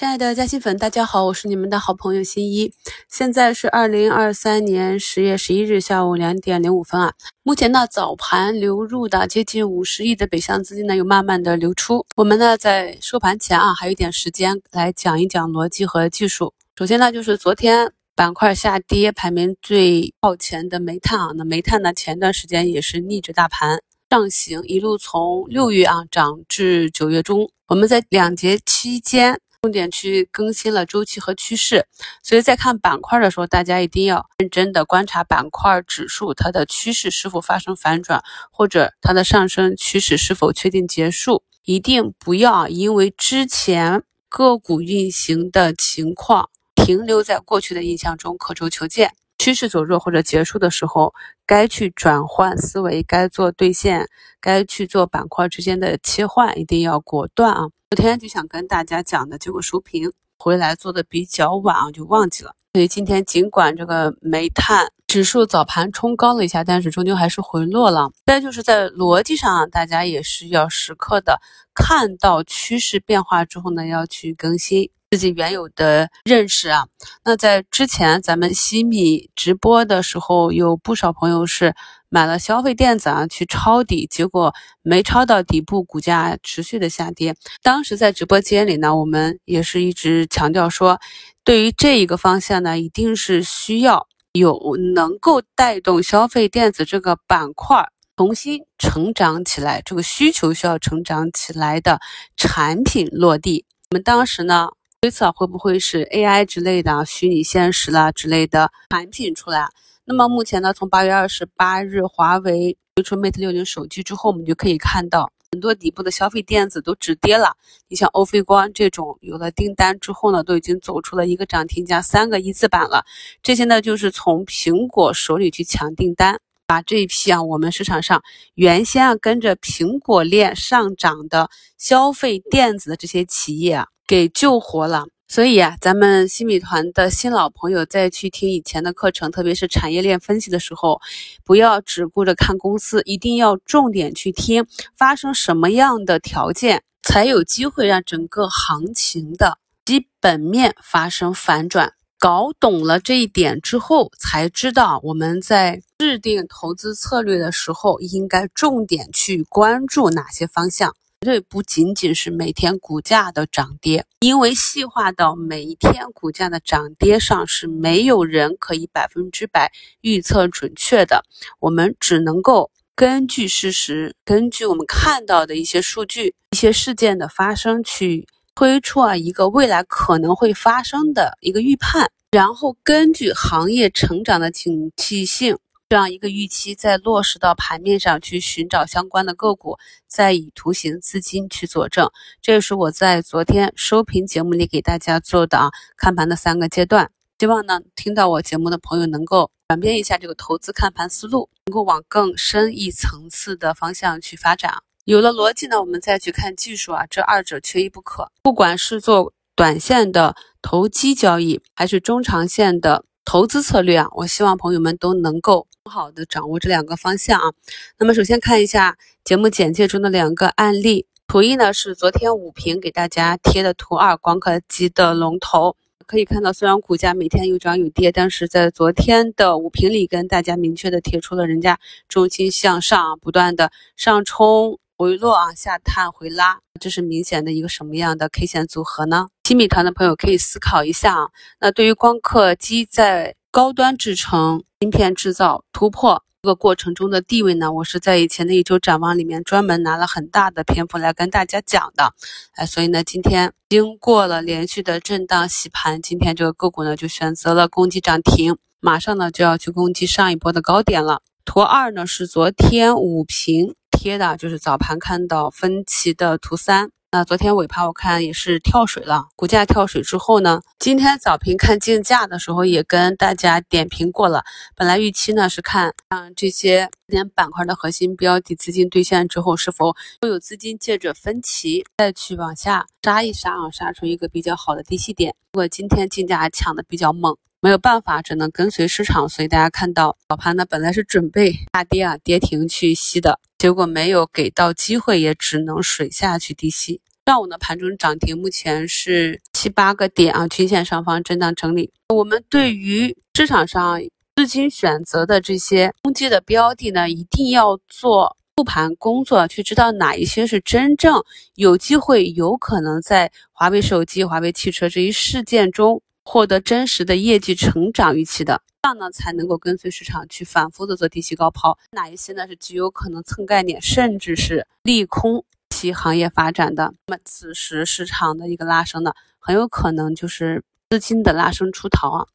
亲爱的嘉兴粉，大家好，我是你们的好朋友新一。现在是二零二三年十月十一日下午两点零五分啊。目前呢，早盘流入的接近五十亿的北向资金呢，又慢慢的流出。我们呢，在收盘前啊，还有一点时间来讲一讲逻辑和技术。首先呢，就是昨天板块下跌，排名最靠前的煤炭啊，那煤炭呢，前段时间也是逆着大盘上行，一路从六月啊涨至九月中。我们在两节期间。重点去更新了周期和趋势，所以在看板块的时候，大家一定要认真的观察板块指数它的趋势是否发生反转，或者它的上升趋势是否确定结束。一定不要因为之前个股运行的情况停留在过去的印象中刻舟求剑。趋势走弱或者结束的时候，该去转换思维，该做兑现，该去做板块之间的切换，一定要果断啊！昨天就想跟大家讲的，结果收评回来做的比较晚，就忘记了。所以今天尽管这个煤炭指数早盘冲高了一下，但是终究还是回落了。再就是在逻辑上，大家也是要时刻的看到趋势变化之后呢，要去更新。自己原有的认识啊，那在之前咱们西米直播的时候，有不少朋友是买了消费电子啊去抄底，结果没抄到底部，股价持续的下跌。当时在直播间里呢，我们也是一直强调说，对于这一个方向呢，一定是需要有能够带动消费电子这个板块重新成长起来，这个需求需要成长起来的产品落地。我们当时呢。推测会不会是 AI 之类的虚拟现实啦之类的产品出来？那么目前呢，从八月二十八日华为推出 Mate 六零手机之后，我们就可以看到很多底部的消费电子都止跌了。你像欧菲光这种有了订单之后呢，都已经走出了一个涨停加三个一字板了。这些呢，就是从苹果手里去抢订单，把这一批啊，我们市场上原先啊跟着苹果链上涨的消费电子的这些企业啊。给救活了，所以啊，咱们新米团的新老朋友再去听以前的课程，特别是产业链分析的时候，不要只顾着看公司，一定要重点去听发生什么样的条件，才有机会让整个行情的基本面发生反转。搞懂了这一点之后，才知道我们在制定投资策略的时候，应该重点去关注哪些方向。绝对不仅仅是每天股价的涨跌，因为细化到每一天股价的涨跌上，是没有人可以百分之百预测准确的。我们只能够根据事实，根据我们看到的一些数据、一些事件的发生，去推出啊一个未来可能会发生的一个预判，然后根据行业成长的景气性。这样一个预期，再落实到盘面上去寻找相关的个股，再以图形资金去佐证。这也是我在昨天收评节目里给大家做的啊，看盘的三个阶段。希望呢，听到我节目的朋友能够转变一下这个投资看盘思路，能够往更深一层次的方向去发展。有了逻辑呢，我们再去看技术啊，这二者缺一不可。不管是做短线的投机交易，还是中长线的。投资策略啊，我希望朋友们都能够很好的掌握这两个方向啊。那么首先看一下节目简介中的两个案例，图一呢是昨天五评给大家贴的图二，光刻机的龙头，可以看到虽然股价每天有涨有跌，但是在昨天的五评里跟大家明确的贴出了人家重心向上，不断的上冲。回落啊，下探回拉，这是明显的一个什么样的 K 线组合呢？新米团的朋友可以思考一下啊。那对于光刻机在高端制程、芯片制造突破这个过程中的地位呢？我是在以前的一周展望里面专门拿了很大的篇幅来跟大家讲的。哎，所以呢，今天经过了连续的震荡洗盘，今天这个个股呢就选择了攻击涨停，马上呢就要去攻击上一波的高点了。图二呢是昨天五平。贴的就是早盘看到分歧的图三，那昨天尾盘我看也是跳水了，股价跳水之后呢，今天早评看竞价的时候也跟大家点评过了，本来预期呢是看像这些点板块的核心标的资金兑现之后，是否会有资金借着分歧再去往下杀一杀啊，杀出一个比较好的低吸点。不过今天竞价抢的比较猛。没有办法，只能跟随市场。所以大家看到早盘呢，本来是准备大跌啊，跌停去吸的，结果没有给到机会，也只能水下去低吸。上午呢，盘中涨停，目前是七八个点啊，均线上方震荡整理。我们对于市场上资金选择的这些攻击的标的呢，一定要做复盘工作，去知道哪一些是真正有机会、有可能在华为手机、华为汽车这一事件中获得真实的业绩成长预期的，这样呢才能够跟随市场去反复的做低吸高抛。哪一些呢是极有可能蹭概念，甚至是利空？其行业发展的，那么此时市场的一个拉升呢，很有可能就是资金的拉升出逃啊。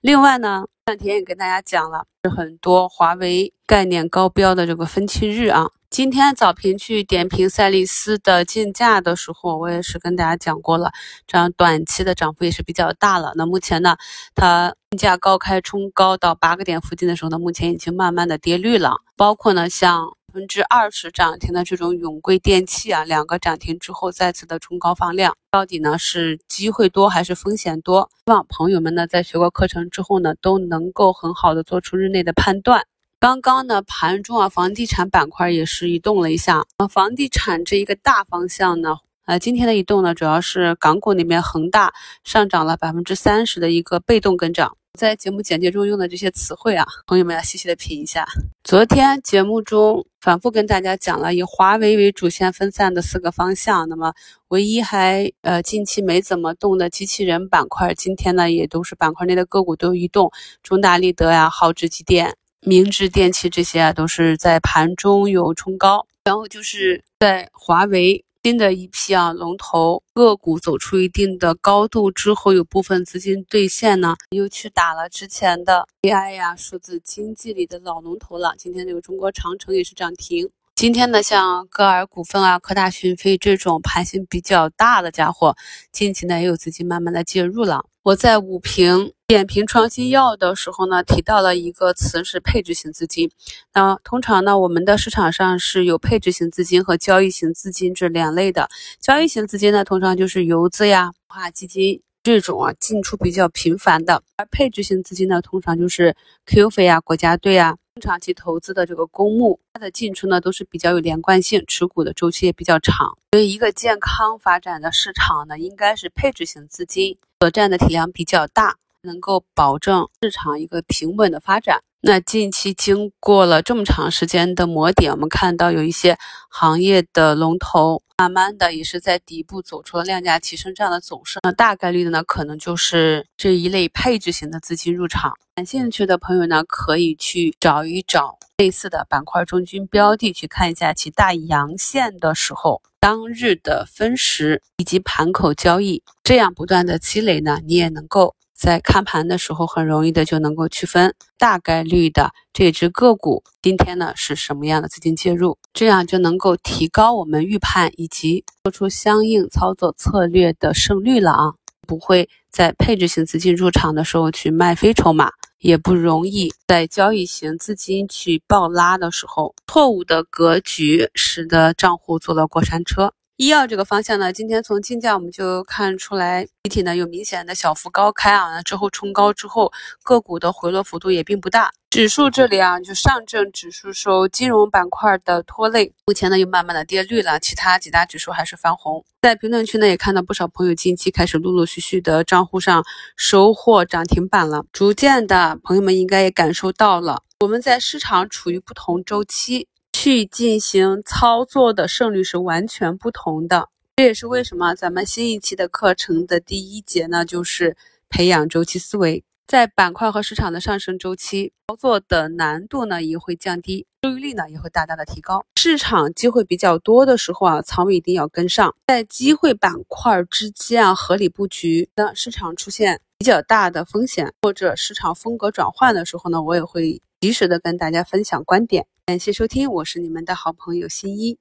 另外呢，这两天也跟大家讲了，是很多华为概念高标的这个分期日啊。今天早评去点评赛利斯的竞价的时候，我也是跟大家讲过了，这样短期的涨幅也是比较大了。那目前呢，它竞价高开冲高到八个点附近的时候呢，目前已经慢慢的跌绿了，包括呢像。分之二十涨停的这种永贵电器啊，两个涨停之后再次的冲高放量，到底呢是机会多还是风险多？希望朋友们呢在学过课程之后呢，都能够很好的做出日内的判断。刚刚呢盘中啊，房地产板块也是移动了一下啊，房地产这一个大方向呢，呃，今天的移动呢，主要是港股里面恒大上涨了百分之三十的一个被动跟涨。在节目简介中用的这些词汇啊，朋友们要细细的品一下。昨天节目中反复跟大家讲了以华为为主线分散的四个方向，那么唯一还呃近期没怎么动的机器人板块，今天呢也都是板块内的个股都移动，中大立德呀、浩智机电、明治电器这些啊都是在盘中有冲高，然后就是在华为。新的一批啊龙头个股走出一定的高度之后，有部分资金兑现呢，又去打了之前的 AI 呀、数字经济里的老龙头了。今天这个中国长城也是涨停。今天呢，像歌尔股份啊、科大讯飞这种盘型比较大的家伙，近期呢也有资金慢慢的介入了。我在五评点评创新药的时候呢，提到了一个词是配置型资金。那通常呢，我们的市场上是有配置型资金和交易型资金这两类的。交易型资金呢，通常就是游资呀、化基金这种啊进出比较频繁的；而配置型资金呢，通常就是 QF 呀、国家队啊。中长期投资的这个公募，它的进出呢都是比较有连贯性，持股的周期也比较长。所以，一个健康发展的市场呢，应该是配置型资金所占的体量比较大，能够保证市场一个平稳的发展。那近期经过了这么长时间的磨点，我们看到有一些行业的龙头，慢慢的也是在底部走出了量价齐升这样的走势。那大概率的呢，可能就是这一类配置型的资金入场。感兴趣的朋友呢，可以去找一找类似的板块中军标的，去看一下其大阳线的时候当日的分时以及盘口交易，这样不断的积累呢，你也能够。在看盘的时候，很容易的就能够区分大概率的这只个股今天呢是什么样的资金介入，这样就能够提高我们预判以及做出相应操作策略的胜率了啊！不会在配置型资金入场的时候去卖飞筹码，也不容易在交易型资金去暴拉的时候，错误的格局使得账户坐了过山车。医药这个方向呢，今天从竞价我们就看出来，集体呢有明显的小幅高开啊，之后冲高之后，个股的回落幅度也并不大。指数这里啊，就上证指数受金融板块的拖累，目前呢又慢慢的跌绿了，其他几大指数还是翻红。在评论区呢也看到不少朋友近期开始陆陆续续的账户上收获涨停板了，逐渐的朋友们应该也感受到了，我们在市场处于不同周期。去进行操作的胜率是完全不同的，这也是为什么咱们新一期的课程的第一节呢，就是培养周期思维，在板块和市场的上升周期，操作的难度呢也会降低，收益率呢也会大大的提高。市场机会比较多的时候啊，仓位一定要跟上，在机会板块之间啊合理布局。当市场出现比较大的风险或者市场风格转换的时候呢，我也会及时的跟大家分享观点。感谢收听，我是你们的好朋友新一。